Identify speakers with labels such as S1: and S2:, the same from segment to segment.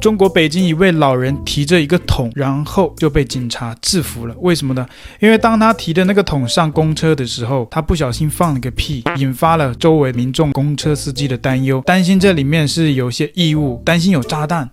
S1: 中国北京一位老人提着一个桶，然后就被警察制服了。为什么呢？因为当他提着那个桶上公车的时候，他不小心放了个屁，引发了周围民众、公车司机的担忧，担心这里面是有些异物，担心有炸弹。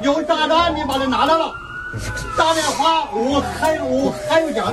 S2: 有炸弹，你把它拿来了。打电话，我还我还有讲。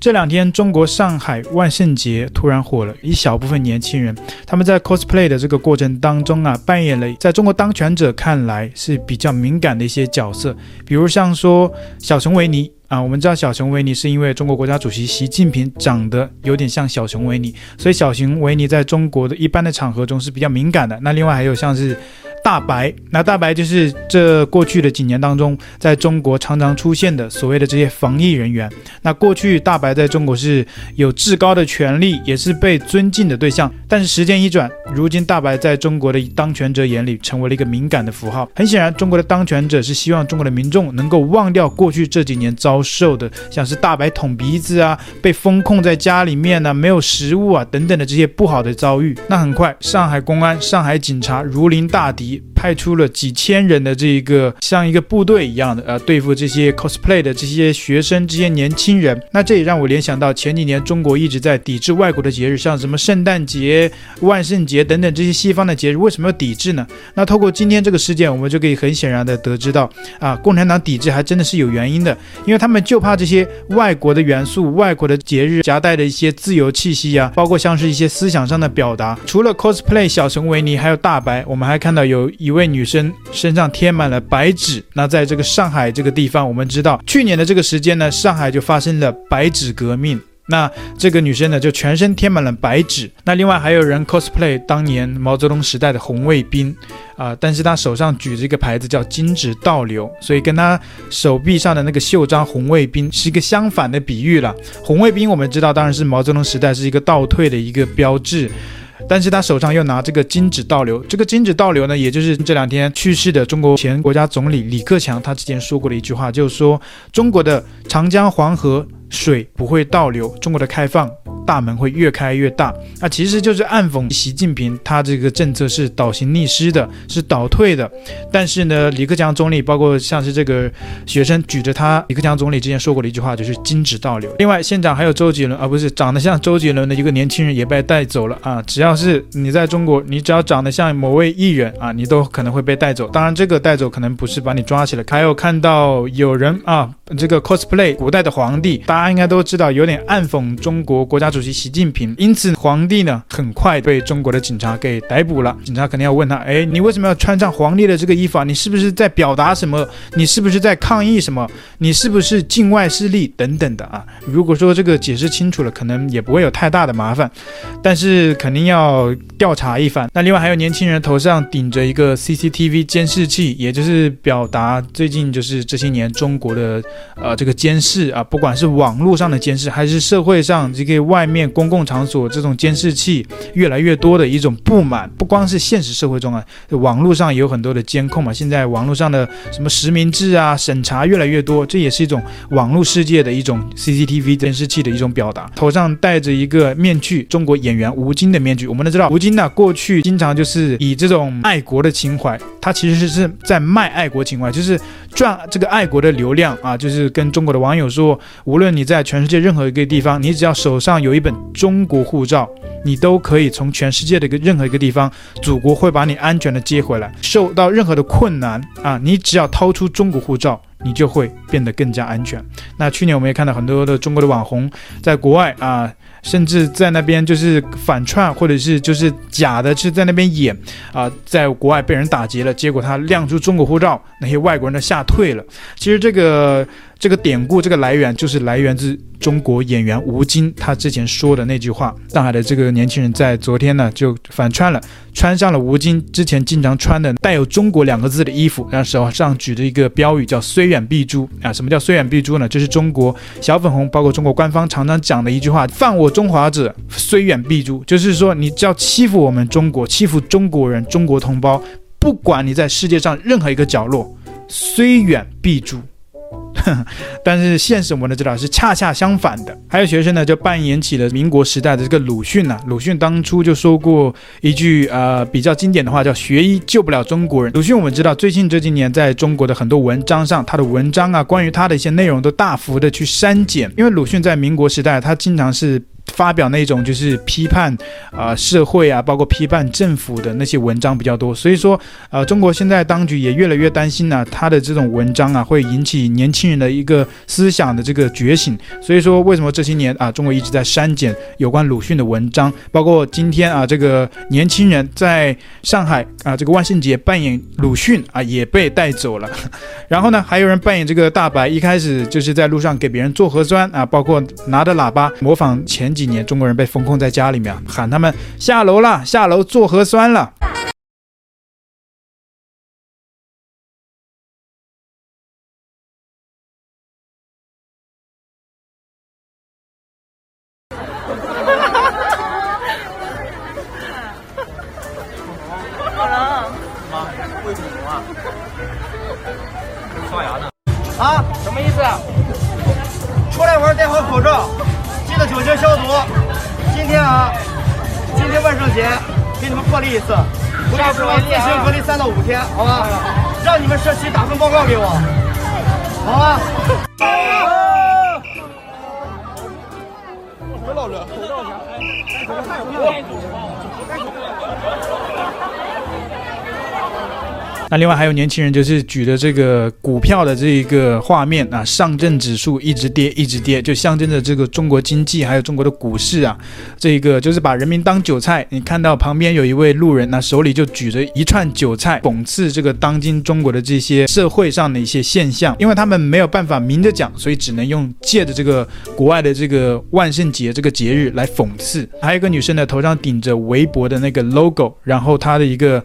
S1: 这两天，中国上海万圣节突然火了，一小部分年轻人他们在 cosplay 的这个过程当中啊，扮演了在中国当权者看来是比较敏感的一些角色，比如像说小熊维尼。啊，我们知道小熊维尼是因为中国国家主席习近平长得有点像小熊维尼，所以小熊维尼在中国的一般的场合中是比较敏感的。那另外还有像是。大白，那大白就是这过去的几年当中，在中国常常出现的所谓的这些防疫人员。那过去大白在中国是有至高的权力，也是被尊敬的对象。但是时间一转，如今大白在中国的当权者眼里成为了一个敏感的符号。很显然，中国的当权者是希望中国的民众能够忘掉过去这几年遭瘦的，像是大白捅鼻子啊，被封控在家里面呢、没有食物啊等等的这些不好的遭遇。那很快，上海公安、上海警察如临大敌。派出了几千人的这一个像一个部队一样的呃，对付这些 cosplay 的这些学生、这些年轻人。那这也让我联想到前几年中国一直在抵制外国的节日，像什么圣诞节、万圣节等等这些西方的节日，为什么要抵制呢？那透过今天这个事件，我们就可以很显然的得知到啊，共产党抵制还真的是有原因的，因为他们就怕这些外国的元素、外国的节日夹带的一些自由气息啊，包括像是一些思想上的表达。除了 cosplay 小熊维尼，还有大白，我们还看到有。一一位女生身上贴满了白纸。那在这个上海这个地方，我们知道去年的这个时间呢，上海就发生了白纸革命。那这个女生呢，就全身贴满了白纸。那另外还有人 cosplay 当年毛泽东时代的红卫兵啊、但是他手上举着一个牌子叫“金纸倒流”，所以跟他手臂上的那个袖章“红卫兵”是一个相反的比喻了。红卫兵我们知道，当然是毛泽东时代是一个倒退的一个标志。但是他手上又拿这个金纸倒流，这个金纸倒流呢，也就是这两天去世的中国前国家总理李克强，他之前说过的一句话，就是说中国的长江黄河水不会倒流，中国的开放。大门会越开越大，那其实就是暗讽习近平，他这个政策是倒行逆施的，是倒退的。但是呢，李克强总理，包括像是这个学生举着他李克强总理之前说过的一句话，就是禁止倒流。另外，现场还有周杰伦，而、啊、不是长得像周杰伦的一个年轻人也被带走了啊！只要是你在中国，你只要长得像某位艺人啊，你都可能会被带走。当然，这个带走可能不是把你抓起来，还有看到有人啊，这个 cosplay 古代的皇帝，大家应该都知道，有点暗讽中国国家主。席习近平，因此皇帝呢，很快被中国的警察给逮捕了。警察肯定要问他，哎，你为什么要穿上皇帝的这个衣服啊？你是不是在表达什么？你是不是在抗议什么？你是不是境外势力等等的啊？如果说这个解释清楚了，可能也不会有太大的麻烦，但是肯定要调查一番。那另外还有年轻人头上顶着一个 CCTV 监视器，也就是表达最近就是这些年中国的呃这个监视啊，不管是网络上的监视，还是社会上这个外。面公共场所这种监视器越来越多的一种不满，不光是现实社会中啊，网络上也有很多的监控嘛。现在网络上的什么实名制啊，审查越来越多，这也是一种网络世界的一种 CCTV 监视器的一种表达。头上戴着一个面具，中国演员吴京的面具。我们都知道，吴京呢过去经常就是以这种爱国的情怀，他其实是是在卖爱国情怀，就是赚这个爱国的流量啊，就是跟中国的网友说，无论你在全世界任何一个地方，你只要手上有一。本中国护照，你都可以从全世界的一个任何一个地方，祖国会把你安全的接回来。受到任何的困难啊，你只要掏出中国护照，你就会变得更加安全。那去年我们也看到很多的中国的网红在国外啊，甚至在那边就是反串，或者是就是假的，是在那边演啊，在国外被人打劫了，结果他亮出中国护照，那些外国人都吓退了。其实这个。这个典故，这个来源就是来源自中国演员吴京他之前说的那句话。上海的这个年轻人在昨天呢就反串了，穿上了吴京之前经常穿的带有“中国”两个字的衣服，然后手上举着一个标语叫“虽远必诛”啊。什么叫“虽远必诛”呢？这是中国小粉红，包括中国官方常常讲的一句话：“犯我中华者，虽远必诛。”就是说，你只要欺负我们中国，欺负中国人、中国同胞，不管你在世界上任何一个角落，虽远必诛。但是现实我们都知道是恰恰相反的。还有学生呢，就扮演起了民国时代的这个鲁迅呐、鲁迅当初就说过一句呃比较经典的话，叫“学医救不了中国人”。鲁迅我们知道，最近这几年在中国的很多文章上，他的文章啊，关于他的一些内容都大幅的去删减，因为鲁迅在民国时代，他经常是。发表那种就是批判啊、社会啊，包括批判政府的那些文章比较多，所以说呃中国现在当局也越来越担心呢、他的这种文章啊会引起年轻人的一个思想的这个觉醒，所以说为什么这些年啊中国一直在删减有关鲁迅的文章，包括今天啊这个年轻人在上海啊这个万圣节扮演鲁迅啊也被带走了，然后呢还有人扮演这个大白，一开始就是在路上给别人做核酸啊，包括拿着喇叭模仿前几年中国人被封控在家里面，喊他们下楼了，下楼做核酸了。
S3: 天啊，今天万圣节给你们破例一次，回去之后自行隔离三到五天，好吧？让你们社区打份报告给我，好吧？别老了，口罩前。
S1: 那另外还有年轻人，就是举着这个股票的这一个画面啊，上证指数一直跌，一直跌，就象征着这个中国经济还有中国的股市啊，这个就是把人民当韭菜。你看到旁边有一位路人，那手里就举着一串韭菜，讽刺这个当今中国的这些社会上的一些现象。因为他们没有办法明着讲，所以只能用借着这个国外的这个万圣节这个节日来讽刺。还有一个女生呢，头上顶着微博的那个 logo，然后她的一个。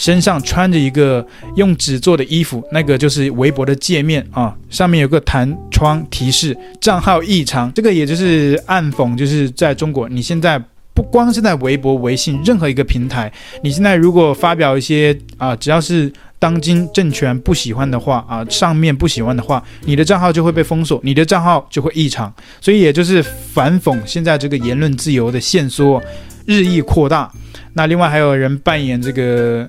S1: 身上穿着一个用纸做的衣服，那个就是微博的界面啊，上面有个弹窗提示账号异常，这个也就是暗讽，就是在中国，你现在不光是在微博、微信任何一个平台，你现在如果发表一些啊，只要是当今政权不喜欢的话啊，上面不喜欢的话，你的账号就会被封锁，你的账号就会异常，所以也就是反讽现在这个言论自由的限缩日益扩大。那另外还有人扮演这个。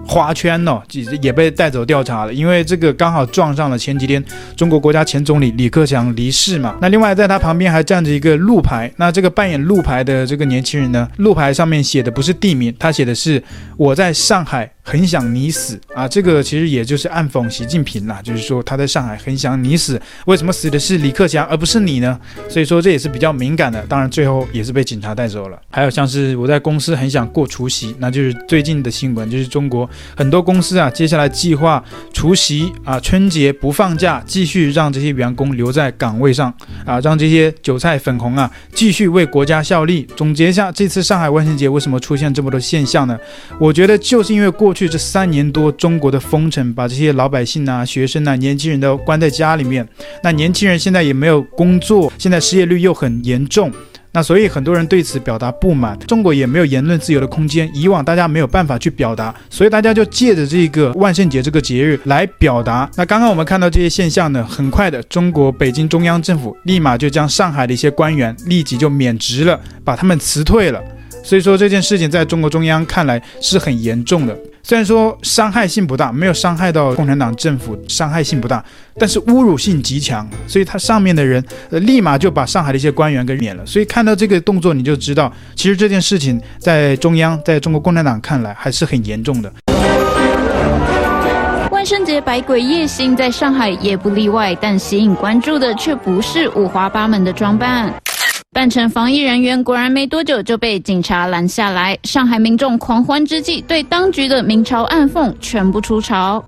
S1: 花圈哦，也被带走调查了，因为这个刚好撞上了前几天中国国家前总理李克强离世嘛。那另外在他旁边还站着一个路牌，那这个扮演路牌的这个年轻人呢，路牌上面写的不是地名，他写的是我在上海很想你死啊。这个其实也就是暗讽习近平啦，就是说他在上海很想你死，为什么死的是李克强而不是你呢？所以说这也是比较敏感的，当然最后也是被警察带走了。还有像是我在公司很想过除夕，那就是最近的新闻，就是中国。很多公司啊，接下来计划除夕啊、春节不放假，继续让这些员工留在岗位上啊，让这些韭菜粉红啊继续为国家效力。总结一下，这次上海万圣节为什么出现这么多现象呢？我觉得就是因为过去这三年多中国的封城，把这些老百姓啊、学生啊、年轻人都关在家里面。那年轻人现在也没有工作，现在失业率又很严重。那所以很多人对此表达不满，中国也没有言论自由的空间，以往大家没有办法去表达，所以大家就借着这个万圣节这个节日来表达。那刚刚我们看到这些现象呢，很快的，中国北京中央政府立马就将上海的一些官员立即就免职了，把他们辞退了。所以说这件事情在中国中央看来是很严重的。虽然说伤害性不大，没有伤害到共产党政府，伤害性不大，但是侮辱性极强，所以他上面的人呃立马就把上海的一些官员给免了。所以看到这个动作，你就知道，其实这件事情在中央，在中国共产党看来还是很严重的。
S4: 万圣节百鬼夜行在上海也不例外，但吸引关注的却不是五花八门的装扮。扮成防疫人员，果然没多久就被警察拦下来。上海民众狂欢之际，对当局的明嘲暗讽全部出巢。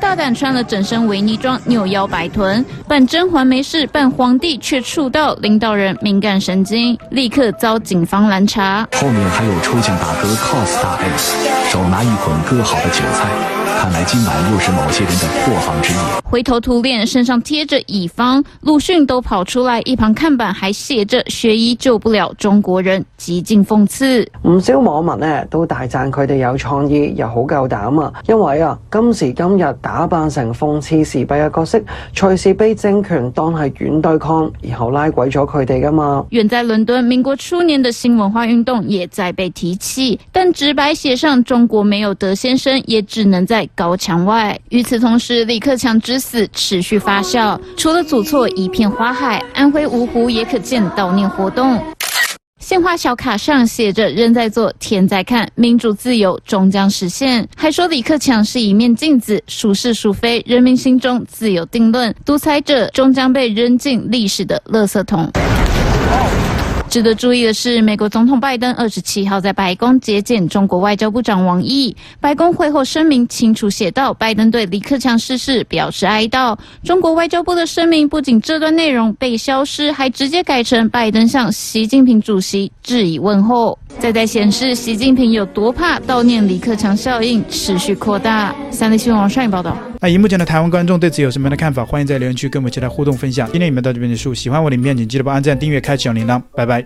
S4: 大胆穿了整身维尼装，扭腰摆臀，扮甄嬛没事，扮皇帝却触到领导人敏感神经，立刻遭警方拦查。
S5: 后面还有抽奖大哥 cos 大 S，手拿一捆割好的韭菜。看来今晚又是某些人的破防之夜。
S4: 灰头土脸，身上贴着乙方，鲁迅都跑出来，一旁看板还写着“学医救不了中国人”，极尽讽刺。
S6: 唔少网民呢都大赞佢哋有创意又好够胆啊！因为啊，今时今日打扮成讽刺时弊嘅角色，随时被政权当系软对抗，然后拉鬼咗佢哋噶嘛。
S4: 远在伦敦，民国初年的新文化运动也在被提起，但直白写上中国没有德先生，也只能在高墙外。与此同时，李克强之死持续发酵，除了祖厝一片花海，安徽芜湖也可见悼念活动。鲜花小卡上写着“人在做，天在看，民主自由终将实现”，还说李克强是一面镜子，孰是孰非，人民心中自有定论，独裁者终将被扔进历史的垃圾桶。值得注意的是，美国总统拜登二十七号在白宫接见中国外交部长王毅。白宫会后声明清楚写道，拜登对李克强逝世表示哀悼。中国外交部的声明不仅这段内容被消失，还直接改成拜登向习近平主席致以问候，再在显示习近平有多怕悼念李克强效应持续扩大。三立新闻网上一报道。
S1: 那荧幕前的台湾观众对此有什么样的看法？欢迎在留言区跟我们一起来互动分享。今天你们到这边结束，喜欢我的影片，请记得帮按赞、订阅、开启小铃铛。拜拜。